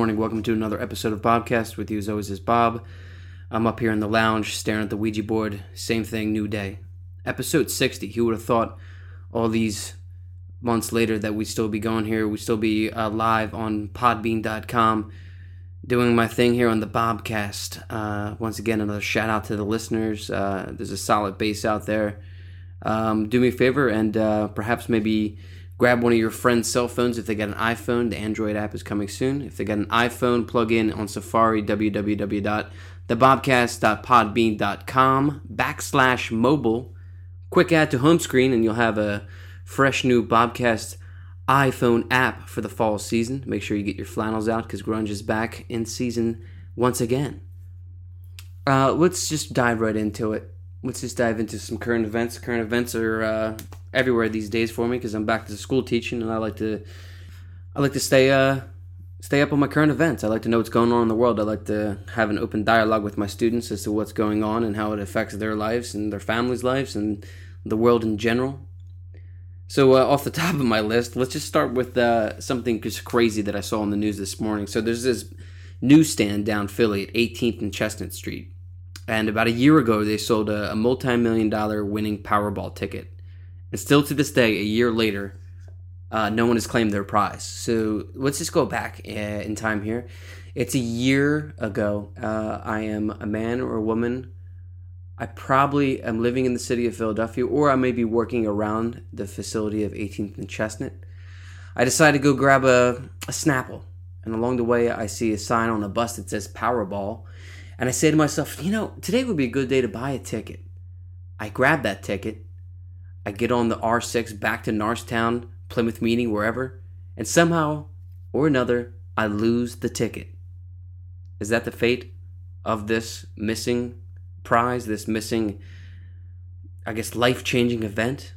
Morning. Welcome to another episode of Bobcast. With you as always is Bob. I'm up here in the lounge staring at the Ouija board. Same thing, new day. Episode 60. Who would have thought all these months later that we'd still be going here? We'd still be uh, live on podbean.com doing my thing here on the Bobcast. Uh, once again, another shout out to the listeners. Uh, there's a solid base out there. Um, do me a favor and uh, perhaps maybe grab one of your friends' cell phones if they got an iPhone. The Android app is coming soon. If they got an iPhone, plug in on Safari www.thebobcast.podbean.com backslash mobile. Quick add to home screen, and you'll have a fresh new Bobcast iPhone app for the fall season. Make sure you get your flannels out because grunge is back in season once again. Uh, let's just dive right into it let's just dive into some current events. Current events are uh, everywhere these days for me because I'm back to school teaching, and I like to I like to stay uh, stay up on my current events. I like to know what's going on in the world. I like to have an open dialogue with my students as to what's going on and how it affects their lives and their families' lives and the world in general. So, uh, off the top of my list, let's just start with uh, something just crazy that I saw in the news this morning. So, there's this newsstand down Philly at 18th and Chestnut Street and about a year ago, they sold a, a multi million dollar winning Powerball ticket. And still to this day, a year later, uh, no one has claimed their prize. So let's just go back uh, in time here. It's a year ago. Uh, I am a man or a woman. I probably am living in the city of Philadelphia, or I may be working around the facility of 18th and Chestnut. I decide to go grab a, a Snapple. And along the way, I see a sign on a bus that says Powerball. And I say to myself, you know, today would be a good day to buy a ticket. I grab that ticket. I get on the R6 back to Norristown, Plymouth Meeting, wherever, and somehow or another, I lose the ticket. Is that the fate of this missing prize, this missing, I guess, life changing event?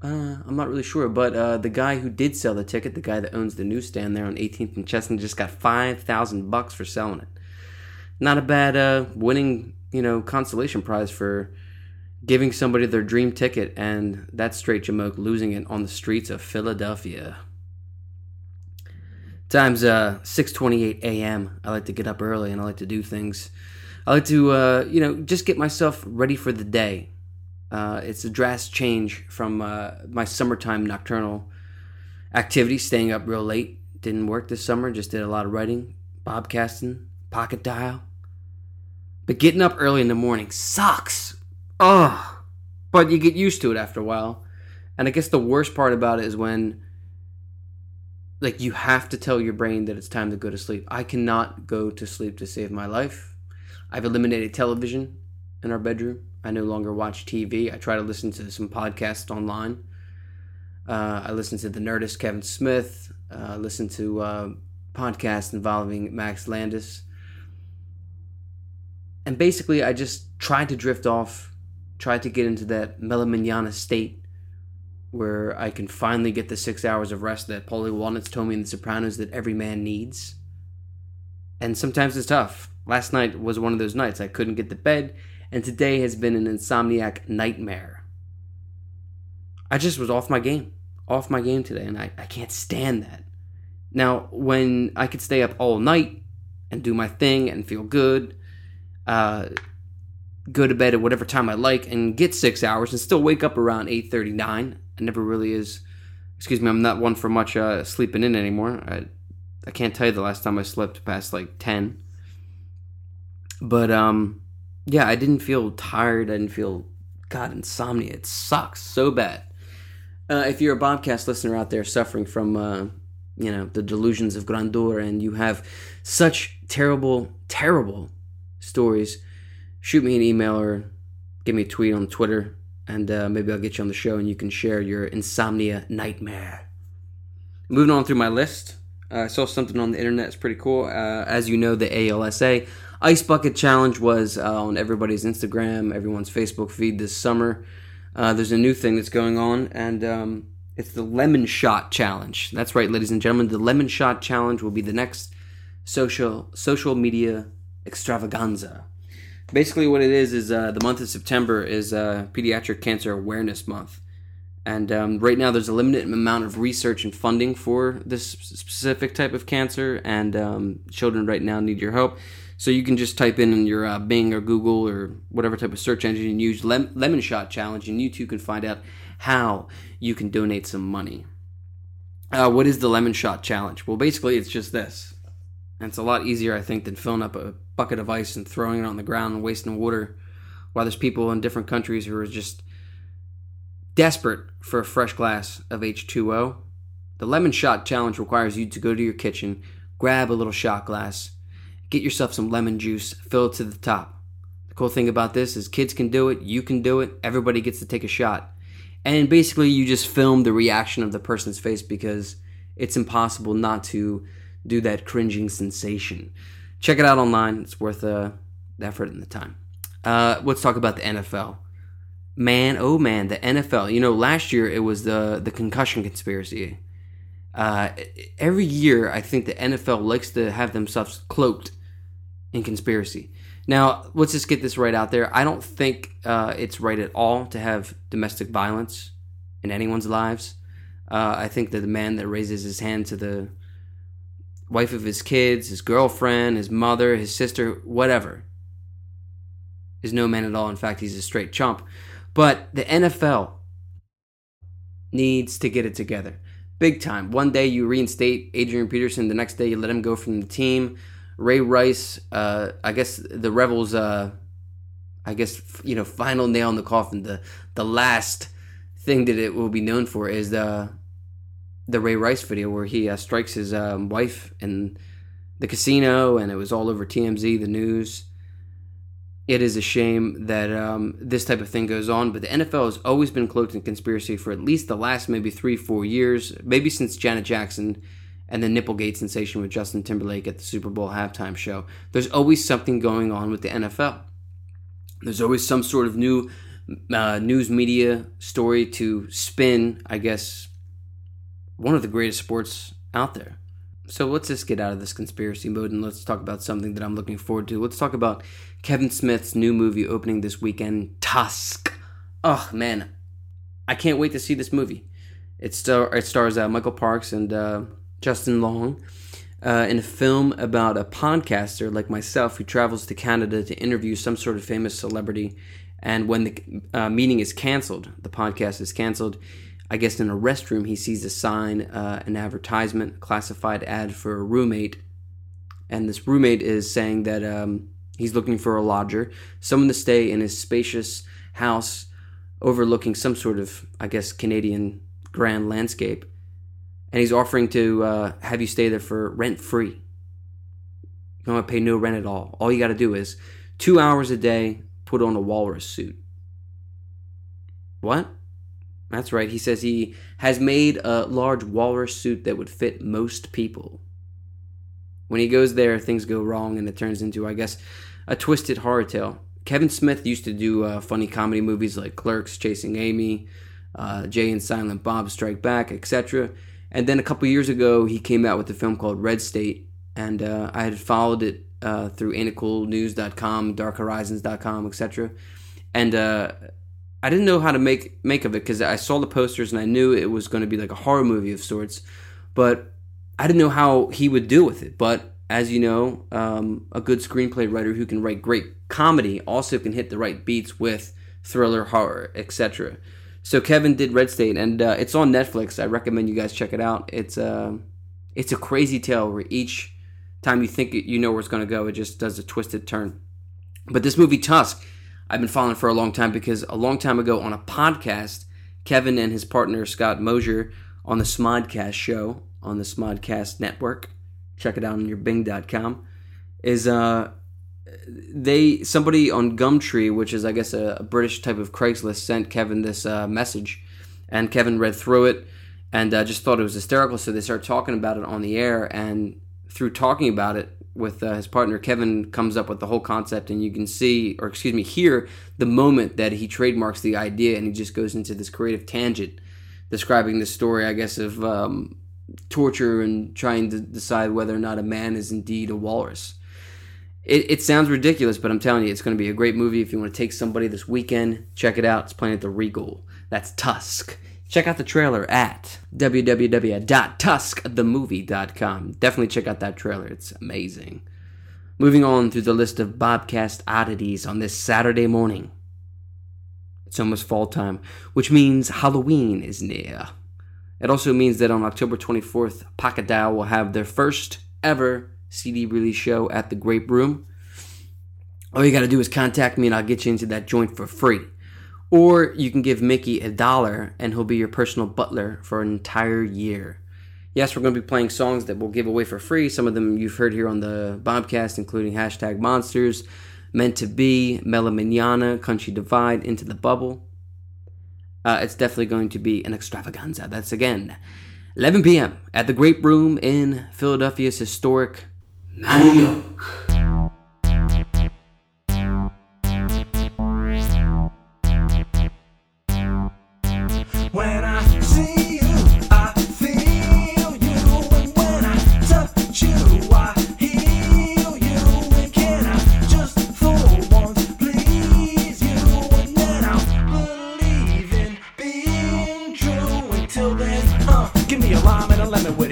Uh, I'm not really sure, but uh, the guy who did sell the ticket, the guy that owns the newsstand there on 18th and Chestnut, just got five thousand bucks for selling it not a bad uh, winning, you know, consolation prize for giving somebody their dream ticket and that straight jamoke losing it on the streets of Philadelphia. Time's uh 6:28 a.m. I like to get up early and I like to do things. I like to uh, you know just get myself ready for the day. Uh, it's a drastic change from uh, my summertime nocturnal activity, staying up real late. Didn't work this summer. Just did a lot of writing, bobcasting, pocket dial, but getting up early in the morning sucks. Ugh. But you get used to it after a while. And I guess the worst part about it is when like you have to tell your brain that it's time to go to sleep. I cannot go to sleep to save my life. I've eliminated television in our bedroom. I no longer watch TV. I try to listen to some podcasts online. Uh, I listen to the Nerdist Kevin Smith. Uh, listen to uh, podcasts involving Max Landis and basically, I just tried to drift off, tried to get into that melomanana state where I can finally get the six hours of rest that Paulie Walnuts told me in The Sopranos that every man needs. And sometimes it's tough. Last night was one of those nights I couldn't get to bed, and today has been an insomniac nightmare. I just was off my game, off my game today, and I, I can't stand that. Now, when I could stay up all night and do my thing and feel good, uh, go to bed at whatever time I like and get six hours and still wake up around 8.39. I never really is, excuse me, I'm not one for much uh, sleeping in anymore. I, I can't tell you the last time I slept past like 10. But um, yeah, I didn't feel tired. I didn't feel, God, insomnia. It sucks so bad. Uh, if you're a Bobcast listener out there suffering from, uh, you know, the delusions of grandeur and you have such terrible, terrible stories, shoot me an email or give me a tweet on Twitter, and uh, maybe I'll get you on the show and you can share your insomnia nightmare. Moving on through my list, uh, I saw something on the internet. It's pretty cool. Uh, as you know, the ALSA Ice Bucket Challenge was uh, on everybody's Instagram, everyone's Facebook feed this summer. Uh, there's a new thing that's going on, and um, it's the Lemon Shot Challenge. That's right, ladies and gentlemen. The Lemon Shot Challenge will be the next social social media extravaganza. Basically, what it is is uh, the month of September is uh, Pediatric Cancer Awareness Month, And um, right now, there's a limited amount of research and funding for this specific type of cancer, and um, children right now need your help. So you can just type in in your uh, Bing or Google or whatever type of search engine you use Lem- Lemon Shot Challenge, and you too can find out how you can donate some money. Uh, what is the Lemon Shot Challenge? Well, basically, it's just this. And it's a lot easier, I think, than filling up a bucket of ice and throwing it on the ground and wasting water while there's people in different countries who are just desperate for a fresh glass of H2O. The Lemon Shot Challenge requires you to go to your kitchen, grab a little shot glass, get yourself some lemon juice, fill it to the top. The cool thing about this is kids can do it, you can do it, everybody gets to take a shot. And basically, you just film the reaction of the person's face because it's impossible not to do that cringing sensation. Check it out online, it's worth uh, the effort and the time. Uh, let's talk about the NFL man, oh man, the NFL. You know, last year it was the the concussion conspiracy. Uh, every year, I think the NFL likes to have themselves cloaked in conspiracy. Now, let's just get this right out there. I don't think uh, it's right at all to have domestic violence in anyone's lives. Uh, I think that the man that raises his hand to the wife of his kids, his girlfriend, his mother, his sister, whatever, is no man at all. In fact, he's a straight chump. But the NFL needs to get it together. Big time. One day you reinstate Adrian Peterson, the next day you let him go from the team. Ray Rice, uh, I guess the Rebels, uh, I guess, you know, final nail in the coffin. The, the last thing that it will be known for is the, the Ray Rice video where he uh, strikes his um, wife in the casino and it was all over TMZ, the news it is a shame that um, this type of thing goes on. But the NFL has always been cloaked in conspiracy for at least the last maybe three, four years, maybe since Janet Jackson and the Nipplegate sensation with Justin Timberlake at the Super Bowl halftime show. There's always something going on with the NFL. There's always some sort of new uh, news media story to spin, I guess, one of the greatest sports out there. So let's just get out of this conspiracy mode and let's talk about something that I'm looking forward to. Let's talk about Kevin Smith's new movie opening this weekend, Tusk. Oh man, I can't wait to see this movie. It, star- it stars uh, Michael Parks and uh, Justin Long uh, in a film about a podcaster like myself who travels to Canada to interview some sort of famous celebrity. And when the uh, meeting is canceled, the podcast is canceled. I guess in a restroom, he sees a sign, uh, an advertisement, classified ad for a roommate. And this roommate is saying that um, He's looking for a lodger, someone to stay in his spacious house overlooking some sort of, I guess, Canadian grand landscape. And he's offering to uh, have you stay there for rent free. You don't have to pay no rent at all. All you got to do is two hours a day, put on a walrus suit. What? That's right. He says he has made a large walrus suit that would fit most people. When he goes there, things go wrong and it turns into, I guess, a twisted horror tale. Kevin Smith used to do uh, funny comedy movies like Clerks, Chasing Amy, uh, Jay and Silent Bob Strike Back, etc. And then a couple years ago, he came out with a film called Red State, and uh, I had followed it uh, through AnacleNews.com, DarkHorizons.com, etc. And uh, I didn't know how to make make of it because I saw the posters and I knew it was going to be like a horror movie of sorts, but I didn't know how he would deal with it, but as you know, um, a good screenplay writer who can write great comedy also can hit the right beats with thriller, horror, etc. So Kevin did Red State, and uh, it's on Netflix. I recommend you guys check it out. It's uh, it's a crazy tale where each time you think you know where it's going to go, it just does a twisted turn. But this movie Tusk, I've been following for a long time because a long time ago on a podcast, Kevin and his partner Scott Mosier on the Smodcast show on the Smodcast network. Check it out on your Bing.com. Is uh they somebody on Gumtree, which is I guess a, a British type of Craigslist, sent Kevin this uh, message, and Kevin read through it and uh, just thought it was hysterical. So they started talking about it on the air, and through talking about it with uh, his partner, Kevin comes up with the whole concept, and you can see, or excuse me, hear the moment that he trademarks the idea, and he just goes into this creative tangent describing the story, I guess, of um, torture and trying to decide whether or not a man is indeed a walrus. It, it sounds ridiculous, but I'm telling you, it's going to be a great movie. If you want to take somebody this weekend, check it out. It's playing at the Regal. That's Tusk. Check out the trailer at www.tuskthemovie.com. Definitely check out that trailer, it's amazing. Moving on through the list of Bobcast oddities on this Saturday morning. It's almost fall time, which means Halloween is near. It also means that on October 24th, Pacadao will have their first ever CD release show at the Grape Room. All you gotta do is contact me and I'll get you into that joint for free. Or you can give Mickey a dollar and he'll be your personal butler for an entire year. Yes, we're going to be playing songs that we'll give away for free. Some of them you've heard here on the Bobcast, including hashtag Monsters, Meant to Be, Mela Country Divide, Into the Bubble. Uh, it's definitely going to be an extravaganza. That's again 11 p.m. at the Grape Room in Philadelphia's historic Manayunk. Yeah,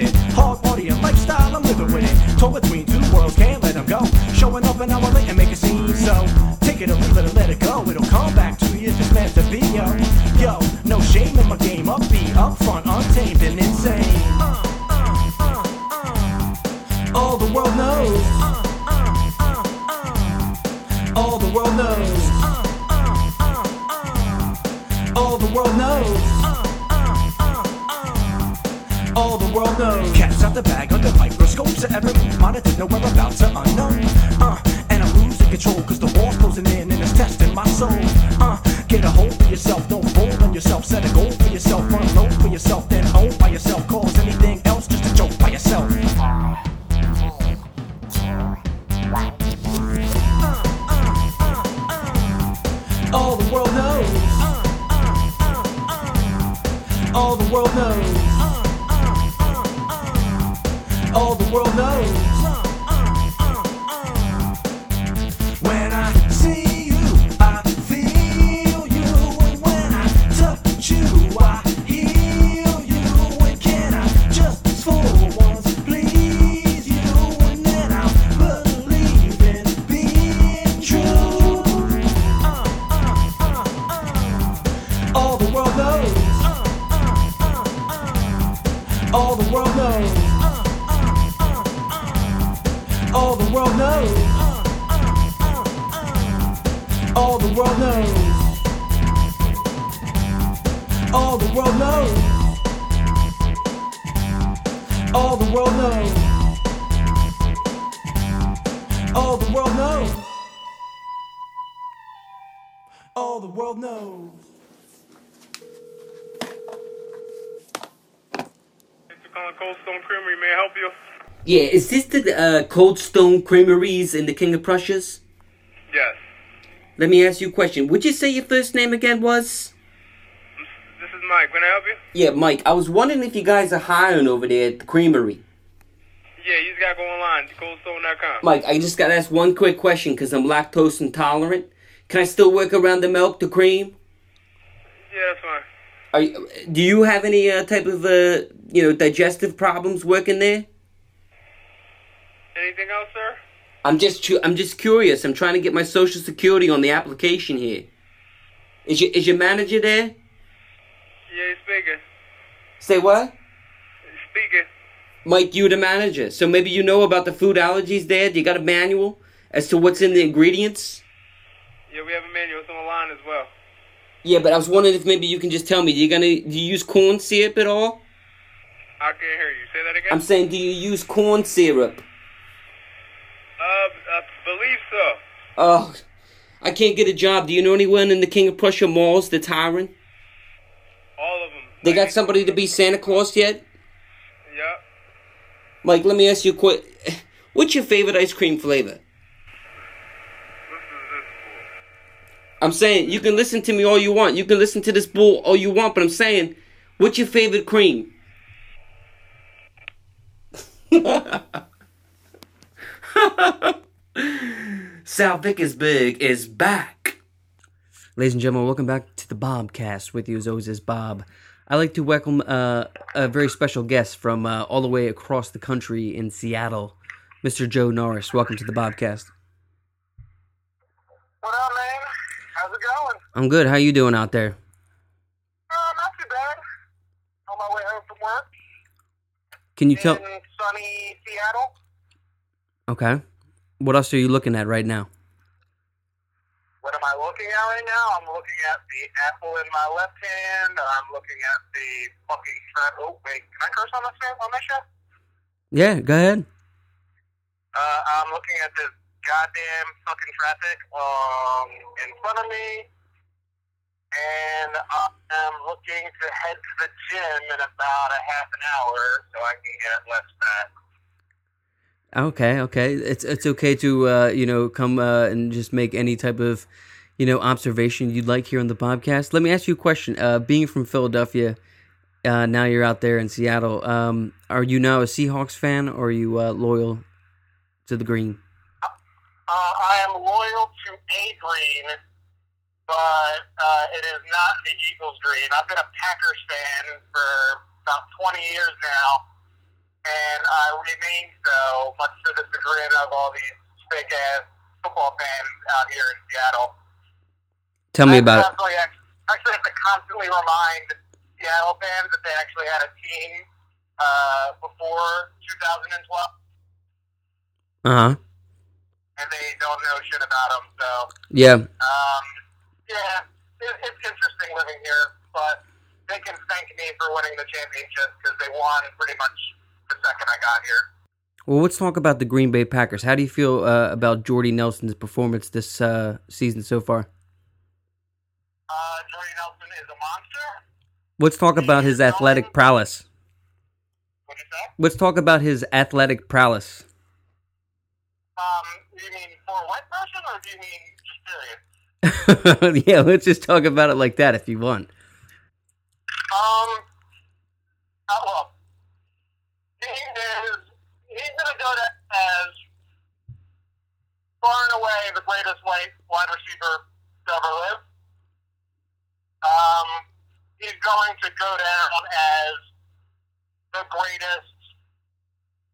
uh, Cold Stone Creameries in the King of Prussia's? Yes. Let me ask you a question. Would you say your first name again was? This is Mike. Can I help you? Yeah, Mike. I was wondering if you guys are hiring over there at the creamery. Yeah, you just gotta go online, coldstone.com. Mike, I just gotta ask one quick question because I'm lactose intolerant. Can I still work around the milk, the cream? Yeah, that's fine. Are you, do you have any uh, type of uh, you know digestive problems working there? Anything else, sir? I'm just I'm just curious. I'm trying to get my social security on the application here. Is your is your manager there? Yeah, he's speaking. Say what? He's speaking. Mike, you're the manager, so maybe you know about the food allergies there. Do you got a manual as to what's in the ingredients? Yeah, we have a manual. It's on the line as well. Yeah, but I was wondering if maybe you can just tell me. Do you gonna do you use corn syrup at all? I can't hear you. Say that again. I'm saying, do you use corn syrup? Uh, I believe so. Oh, I can't get a job. Do you know anyone in the King of Prussia malls that's hiring? All of them. They got somebody to be Santa Claus yet? Yeah. Mike, let me ask you a quick. What's your favorite ice cream flavor? Listen to this bull. I'm saying you can listen to me all you want. You can listen to this bull all you want, but I'm saying, what's your favorite cream? Sal Vickersberg is Big is back. Ladies and gentlemen, welcome back to the Bobcast. With you as always is Bob. I like to welcome uh, a very special guest from uh, all the way across the country in Seattle, Mr. Joe Norris. Welcome to the Bobcast. What up, man? How's it going? I'm good. How you doing out there? Uh, not too bad. On my way home from work Can you tell? sunny Seattle. Okay. What else are you looking at right now? What am I looking at right now? I'm looking at the apple in my left hand. I'm looking at the fucking trap. Oh, wait. Can I curse on this? On this show? Yeah, go ahead. Uh, I'm looking at this goddamn fucking traffic um, in front of me. And I'm looking to head to the gym in about a half an hour so I can get less fat. Okay, okay. It's it's okay to uh, you know come uh, and just make any type of you know observation you'd like here on the podcast. Let me ask you a question. Uh, being from Philadelphia, uh, now you're out there in Seattle. Um, are you now a Seahawks fan or are you uh, loyal to the green? Uh, I am loyal to A Green, but uh, it is not the Eagles green. I've been a Packers fan for about 20 years now, and I remain so, much to the chagrin of all these fake ass football fans out here in Seattle. Tell me I about it. constantly Actually, have to constantly remind Seattle fans that they actually had a team uh, before 2012, Uh huh. and they don't know shit about them. So, Yeah. um, yeah, it, it's interesting living here, but they can thank me for winning the championship because they won pretty much second I got here. Well, let's talk about the Green Bay Packers. How do you feel uh, about Jordy Nelson's performance this uh, season so far? Uh, Jordy Nelson is a monster. Let's talk about his athletic prowess. What is that? Let's talk about his athletic prowess. Um, you mean for a white person or do you mean yeah, let's just talk about it like that if you want. Um, uh, well, he is, he's going to go to as far and away the greatest wide receiver to ever live. Um, he's going to go down as the greatest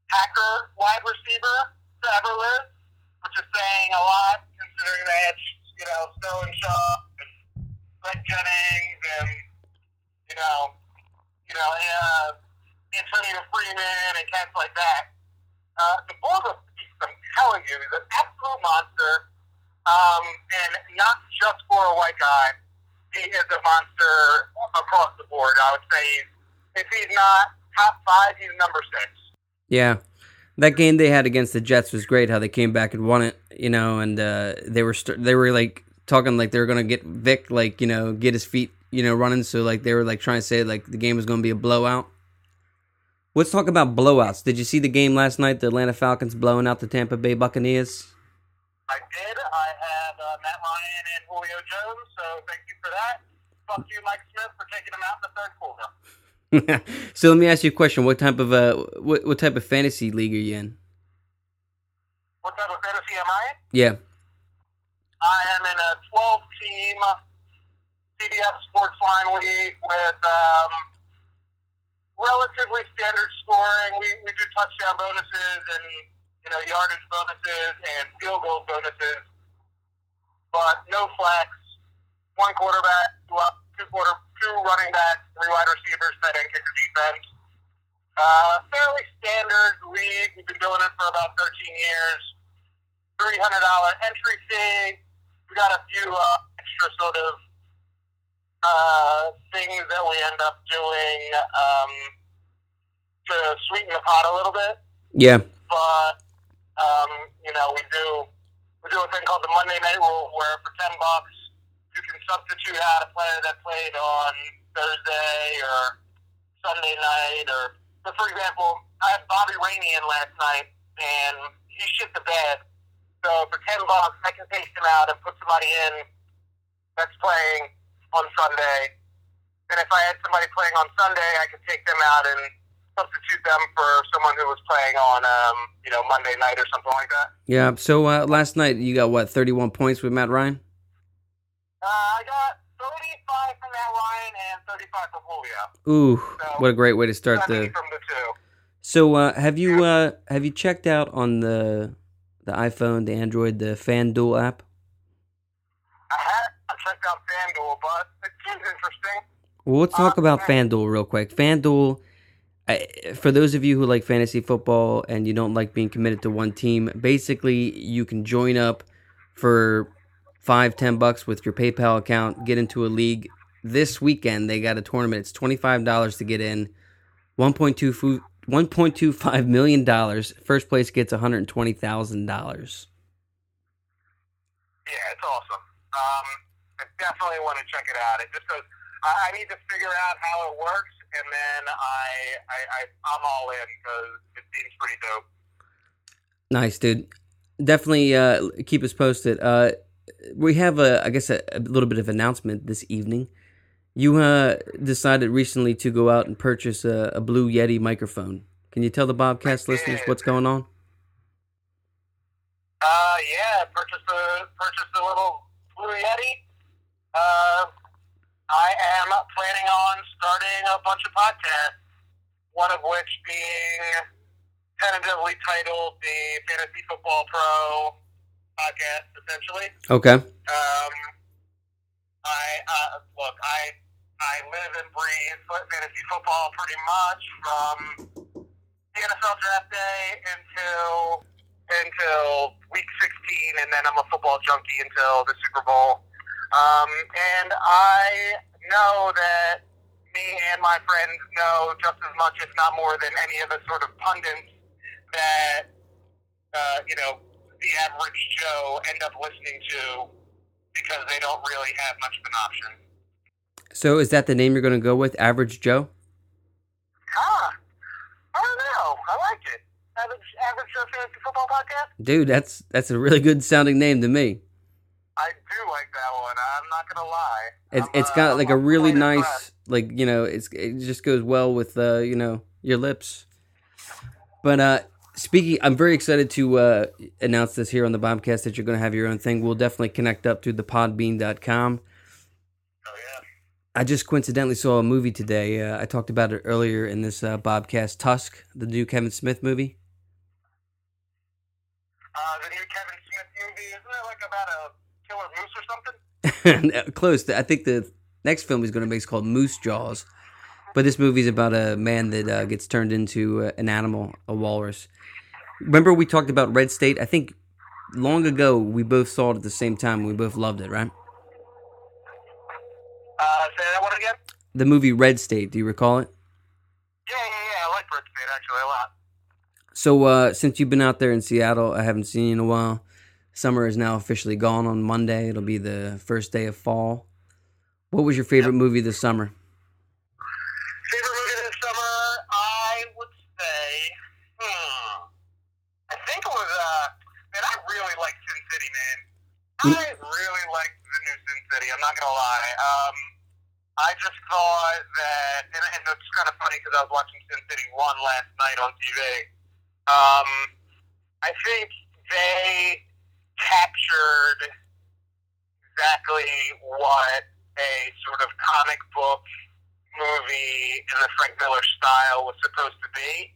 Packer wide receiver to ever live, which is saying a lot considering they had, you know, Snow and Shaw and Greg Jennings and you know, you know, uh, Antonio Freeman and cats like that. Uh, the Bulldog beast, I'm telling you, is an absolute monster. Um, and not just for a white guy. He is a monster across the board. I would say if he's not top five, he's number six. Yeah, that game they had against the Jets was great. How they came back and won it, you know, and uh, they were st- they were like talking like they were gonna get Vick like you know get his feet you know running. So like they were like trying to say like the game was gonna be a blowout. Let's talk about blowouts. Did you see the game last night? The Atlanta Falcons blowing out the Tampa Bay Buccaneers. I did. I had uh, Matt Ryan and Julio Jones, so thank you for that. Fuck you, Mike Smith, for taking him out in the third quarter. so let me ask you a question. What type of uh what what type of fantasy league are you in? What type of fantasy am I in? Yeah. I am in a 12 team CBS Sports Line League with um, relatively standard scoring. We, we do touchdown bonuses and you know yardage bonuses and field goal bonuses, but no flex. One quarterback, two up, two running backs, three wide receivers, tight end, kicker, defense. Uh, fairly standard league. We've been doing it for about 13 years. $300 entry fee. We got a few uh, extra sort of uh, things that we end up doing um, to sweeten the pot a little bit. Yeah. But um, you know, we do we do a thing called the Monday Night Rule, where for ten bucks substitute out a player that played on Thursday or Sunday night, or but for example, I had Bobby Rainey in last night, and he shit the bed. So for ten bucks, I can take him out and put somebody in that's playing on Sunday. And if I had somebody playing on Sunday, I could take them out and substitute them for someone who was playing on, um, you know, Monday night or something like that. Yeah. So uh, last night you got what thirty one points with Matt Ryan. Uh, I got 35 from Matt Ryan and 35 from Julio. Ooh, So, what a great way to start the. from the two. So, uh, have you uh, have you checked out on the the iPhone, the Android, the FanDuel app? I had I checked out FanDuel, but it seems interesting. Well, let's talk Uh, about. FanDuel real quick. FanDuel, I, for those of you who like fantasy football and you don't like being committed to one team, basically you can join up for five, ten bucks with your PayPal account, get into a league. This weekend they got a tournament. It's twenty five dollars to get in. 1.2 fu- 1.25 million dollars. First place gets one hundred twenty thousand dollars. Yeah, it's awesome. Um, I definitely want to check it out. It just goes. I, I need to figure out how it works, and then I, I, I I'm all in because it seems pretty dope. Nice, dude. Definitely uh, keep us posted. Uh, we have a, I guess, a, a little bit of announcement this evening. You uh, decided recently to go out and purchase a, a Blue Yeti microphone. Can you tell the Bobcast listeners what's going on? Uh, yeah, purchased a purchased a little Blue Yeti. Uh, I am planning on starting a bunch of podcasts. One of which being tentatively titled the Fantasy Football Pro podcast, essentially. Okay. Um, I uh, look, I I live and breathe fantasy football pretty much from the NFL draft day until until week 16, and then I'm a football junkie until the Super Bowl. Um, and I know that me and my friends know just as much, if not more, than any of the sort of pundits that uh, you know the average Joe end up listening to because they don't really have much of an option. So is that the name you're going to go with, Average Joe? Ah, I don't know. I like it. Average, average Joe fantasy football podcast. Dude, that's that's a really good sounding name to me. I do like that one. I'm not gonna lie. It's I'm, it's uh, got like a I'm really nice, impressed. like you know, it's it just goes well with uh, you know your lips. But uh, speaking, I'm very excited to uh, announce this here on the Bobcast that you're going to have your own thing. We'll definitely connect up to the Podbean.com. Oh yeah. I just coincidentally saw a movie today. Uh, I talked about it earlier in this uh, Bobcast, Tusk, the new Kevin Smith movie. Uh, the new Kevin Smith movie isn't it like about a killer moose or something? Close. I think the next film he's going to make is called Moose Jaws. But this movie's about a man that uh, gets turned into uh, an animal, a walrus. Remember we talked about Red State? I think long ago we both saw it at the same time. We both loved it, right? Uh, say that one again. The movie Red State. Do you recall it? Yeah, yeah, yeah. I like Red State actually a lot. So uh, since you've been out there in Seattle, I haven't seen you in a while. Summer is now officially gone on Monday. It'll be the first day of fall. What was your favorite movie this summer? Favorite movie this summer, I would say, hmm, I think it was, uh, man, I really like Sin City, man. I really like the new Sin City. I'm not gonna lie. Um, I just thought that, and, and it's kind of funny because I was watching Sin City one last night on TV. Um, I think they captured exactly what a sort of comic book movie in the Frank Miller style was supposed to be.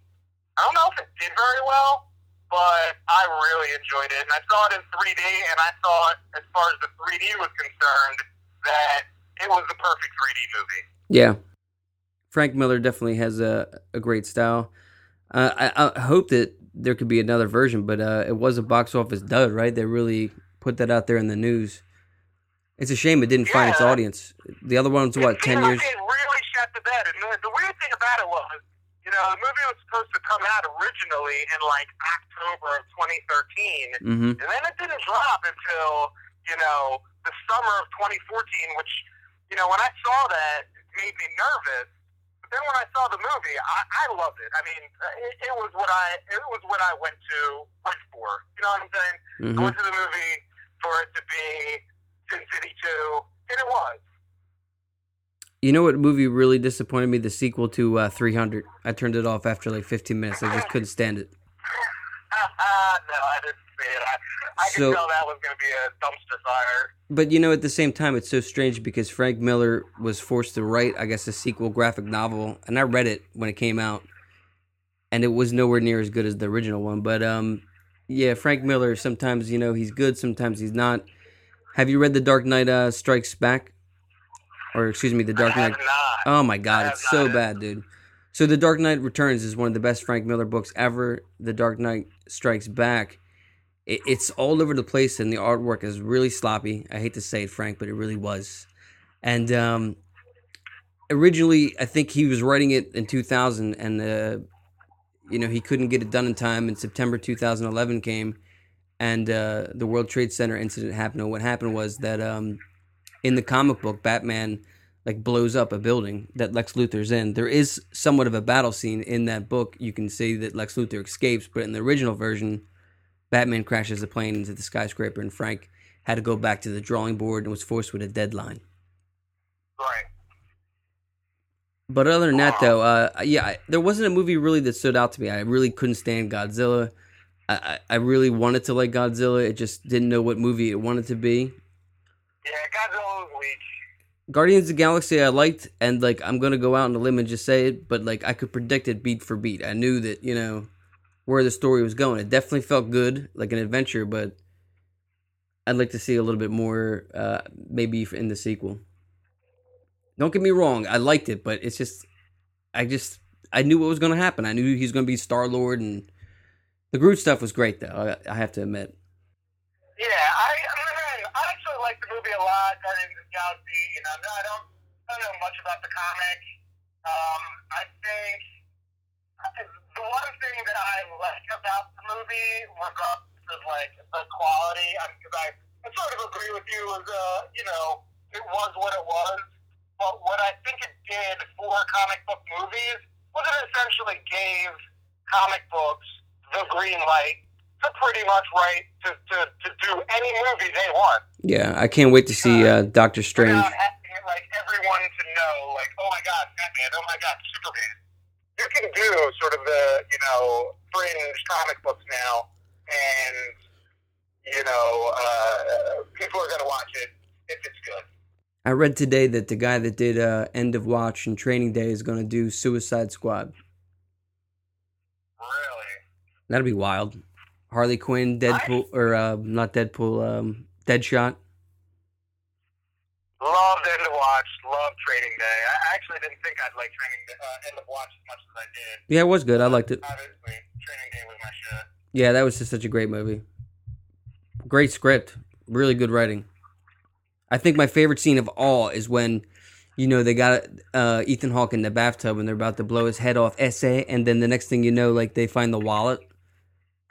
I don't know if it did very well, but I really enjoyed it. And I saw it in 3D, and I thought, as far as the 3D was concerned, that it was the perfect 3D movie. Yeah, Frank Miller definitely has a a great style. Uh, I, I hope that there could be another version, but uh, it was a box office dud, right? They really put that out there in the news. It's a shame it didn't find its audience. The other one's what it ten years. Like it really shut the bed. And the, the weird thing about it was, you know, the movie was supposed to come out originally in like October of 2013, Mm-hmm. and then it didn't drop until you know the summer of 2014. Which, you know, when I saw that, it made me nervous. But then when I saw the movie, I, I loved it. I mean, it, it was what I it was what I went to went for. You know what I'm saying? I Mm-hmm. went to the movie for it to be Sin City 2, and it was. You know what movie really disappointed me? The sequel to uh, 300. I turned it off after like 15 minutes. I just couldn't stand it. no, I didn't see it. I, I So- could tell that was going to be a dumpster fire. But you know, at the same time, it's so strange because Frank Miller was forced to write, I guess, a sequel graphic novel, and I read it when it came out, and it was nowhere near as good as the original one. But um, yeah, Frank Miller. Sometimes you know he's good, sometimes he's not. Have you read The Dark Knight uh, Strikes Back? Or excuse me, The Dark Knight. Oh my god, it's so not. bad, dude. So The Dark Knight Returns is one of the best Frank Miller books ever. The Dark Knight Strikes Back. It, it's all over the place, and the artwork is really sloppy. I hate to say it, Frank, but it really was. And um, originally, I think he was writing it in 2000, and uh, you know he couldn't get it done in time. And September 2011 came, and uh, the World Trade Center incident happened. And what happened was that um, in the comic book, Batman like blows up a building that Lex Luthor's in. There is somewhat of a battle scene in that book. You can see that Lex Luthor escapes, but in the original version, Batman crashes a plane into the skyscraper, and Frank had to go back to the drawing board and was forced with a deadline. Right. But other than that, though, uh, yeah, I, there wasn't a movie really that stood out to me. I really couldn't stand Godzilla. I, I, I really wanted to like Godzilla. It just didn't know what movie it wanted to be. Yeah, Godzilla was weak. Guardians of Galaxy I liked, and like I'm gonna go out on a limb and just say it, but like I could predict it beat for beat. I knew that you know where the story was going. It definitely felt good, like an adventure, but I'd like to see a little bit more, uh, maybe in the sequel. Don't get me wrong, I liked it, but it's just I just I knew what was gonna happen. I knew he's gonna be Star Lord, and the Groot stuff was great, though. I, I have to admit. Yeah, I, I, mean, I actually like the Guardians of the Galaxy. You know, I don't, I don't know much about the comic. Um, I think the one thing that I like about the movie, regardless of like the quality, because I, I sort of agree with you, was uh, you know, it was what it was. But what I think it did for comic book movies was it essentially gave comic books the green light to pretty much write to, to, to do any movie they want Yeah, I can't wait to see uh, Doctor Strange. having like everyone to know, like, oh my god, Batman, oh my god, Superman. You can do sort of the you know fringe comic books now, and you know uh, people are gonna watch it if it's good. I read today that the guy that did uh, End of Watch and Training Day is going to do Suicide Squad. Really, That'd be wild. Harley Quinn, Deadpool, or uh, not Deadpool, um, Deadshot. loved End of Watch, loved Training Day. I actually didn't think I'd like Training Day, uh, End of Watch as much as I did. Yeah, it was good. I liked it. Obviously, Training Day was my shit. Yeah, that was just such a great movie. Great script, really good writing. I think my favorite scene of all is when, you know, they got uh, Ethan Hawke in the bathtub and they're about to blow his head off. Essay, and then the next thing you know, like they find the wallet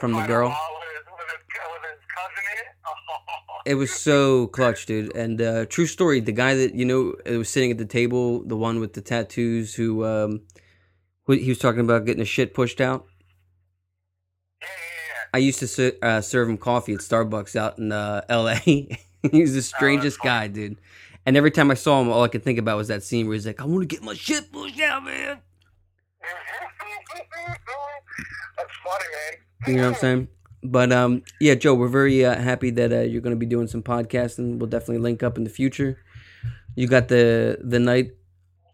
from the girl. out With his, with, his, with his cousin in it. Oh. Was so clutch, dude. And uh, true story, the guy that you know was sitting at the table, the one with the tattoos, who um, who- he was talking about getting his shit pushed out. Yeah, yeah, yeah. I used to uh, serve him coffee at Starbucks out in uh, L.A. was the strangest funny. guy, dude. And every time I saw him, all I could think about was that scene where he's like, "I want to get my shit pushed out, man." That's funny, man. You know what I'm saying? But um, yeah, Joe, we're very uh, happy that uh, you're going to be doing some podcasting. We'll definitely link up in the future. You got the the night,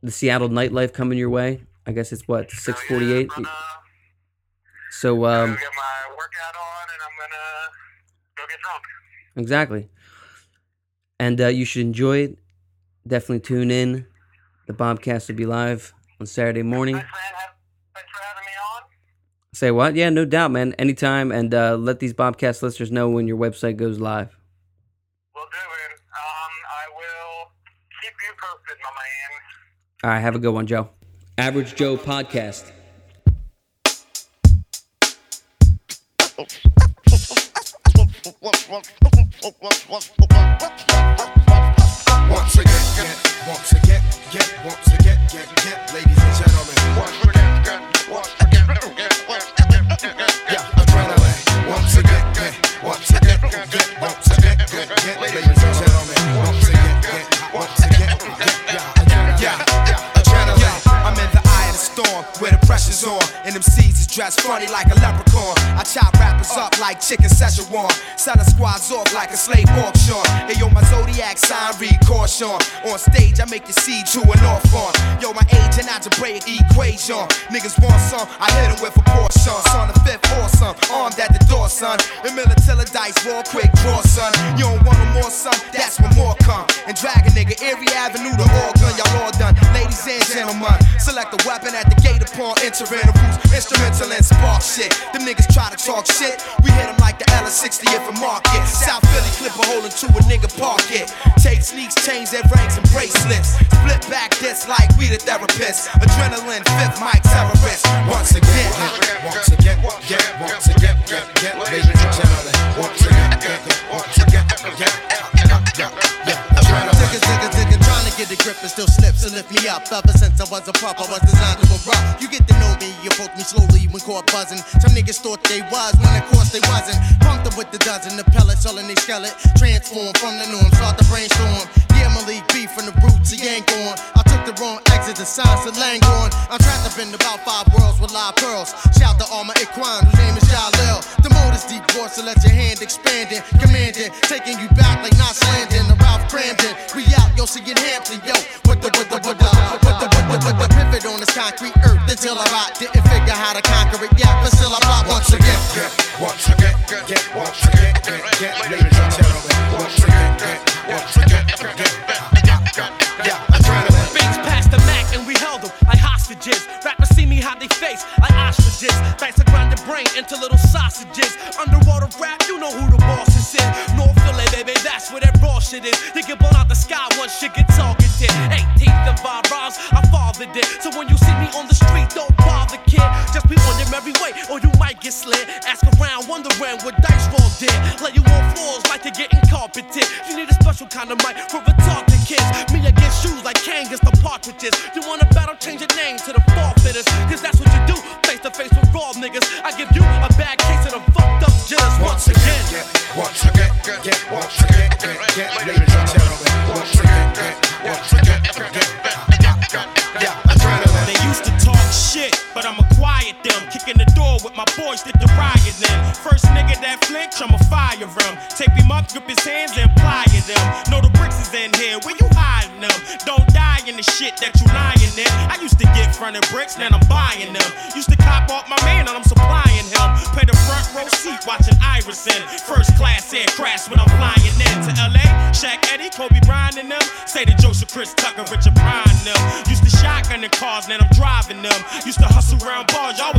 the Seattle nightlife coming your way. I guess it's what six forty eight. I'm gonna, So um, get my workout on, and I'm gonna go get drunk. exactly, and uh, you should enjoy it. Definitely tune in. The Bobcast will be live on Saturday morning. Thanks, thanks for having me. Say what? Yeah, no doubt, man. Anytime, and uh, let these Bobcast listeners know when your website goes live. We'll do it. Um, I will keep you posted, my man. All right, have a good one, Joe. Average Joe Podcast. like chicken Szechuan. Selling squads off like a slave auction. Hey yo, my zodiac sign read caution. On stage, I make you see to an off on. Yo, my age and algebraic equation. Niggas want some, I hit them with a portion. Son of fifth son, armed at the door, son. And Militilla dice, roll quick, draw, son. You don't want no more, son, that's when more come. And drag a nigga every avenue to all gun, y'all all done. Ladies and gentlemen, select a weapon at the gate upon entering. Instrumental and spark shit. Them niggas try to talk shit. We hit them like the L60 if a market. South Philly clip a hole into a nigga pocket. Take sneaks, chains, and rings and bracelets. Split back this like we the therapists. Adrenaline, fifth mic terrorist. Once again, once again, get, once again, get, get, ladies and gentlemen. Once again, once again, yeah, yeah, get the grip and still slips and lift me up. Ever since I was a pup, I was designed to erupt. You get to know me, you approach me slowly when caught buzzing. Some niggas thought they was, when of course they wasn't. Pumped with the dozen, the pellets all in they skeleton. Transform from the norm, start to brainstorm. Yeah, Malik beef from the roots, ain't going. I took the wrong exit, the signs of Langhorne. I'm trapped up in about five worlds with live pearls. Shout to all my Iquan, whose name is Jalil. The mode is deep voice, so let your hand expanding. Commanding, taking you back like Knots Landing, the Ralph Kramden. We out, yo, see it Hampton, yo. With the, with the, with the, with the, with the, the pivot on this concrete earth until I rot. Didn't figure how to conquer it yet, but still I plot once again. Get, once again, get, once again, get, get. Once again, get, once again, get, yeah. Things past the Mac and we like hostages. Rappers see me how they face like ostriches. To the brain into little sausages. Underwater rap, you know who the boss is in. North that's where that raw shit is. They get blown out the sky once shit get targeted. 18th of our rhymes, I fathered it. So when you see me on the street, don't bother, kid. Just be on your merry way, or you might get slid. Ask around, wondering what dice roll did. Lay you on floors like you're getting carpeted. You need a special kind of mic for retarded kids. Me against shoes like Kangas the partridges. You wanna battle, change your name to the forfeiters. Cause that's what you do, face to face with raw niggas. I give you a bad case of the fucked up jitters once again. Once again, get, once again, They used to talk shit, but I'ma quiet them. Kicking the door with my boys, did the riot them. First nigga that flinch, I'ma fire him. Take him up, grip his hands and plier them. Know the bricks is in here, where you hiding them? Don't die in the shit that you lying in. I used to get fronted bricks, now I'm buying them. Used to cop off my man, and I'm supplying him. Pay the front row seat, watching Iverson. First class air crash when I'm flying Chris Tucker, Richard Pryor them. Used to shotgun in cars, now I'm driving them. Used to hustle around bars, y'all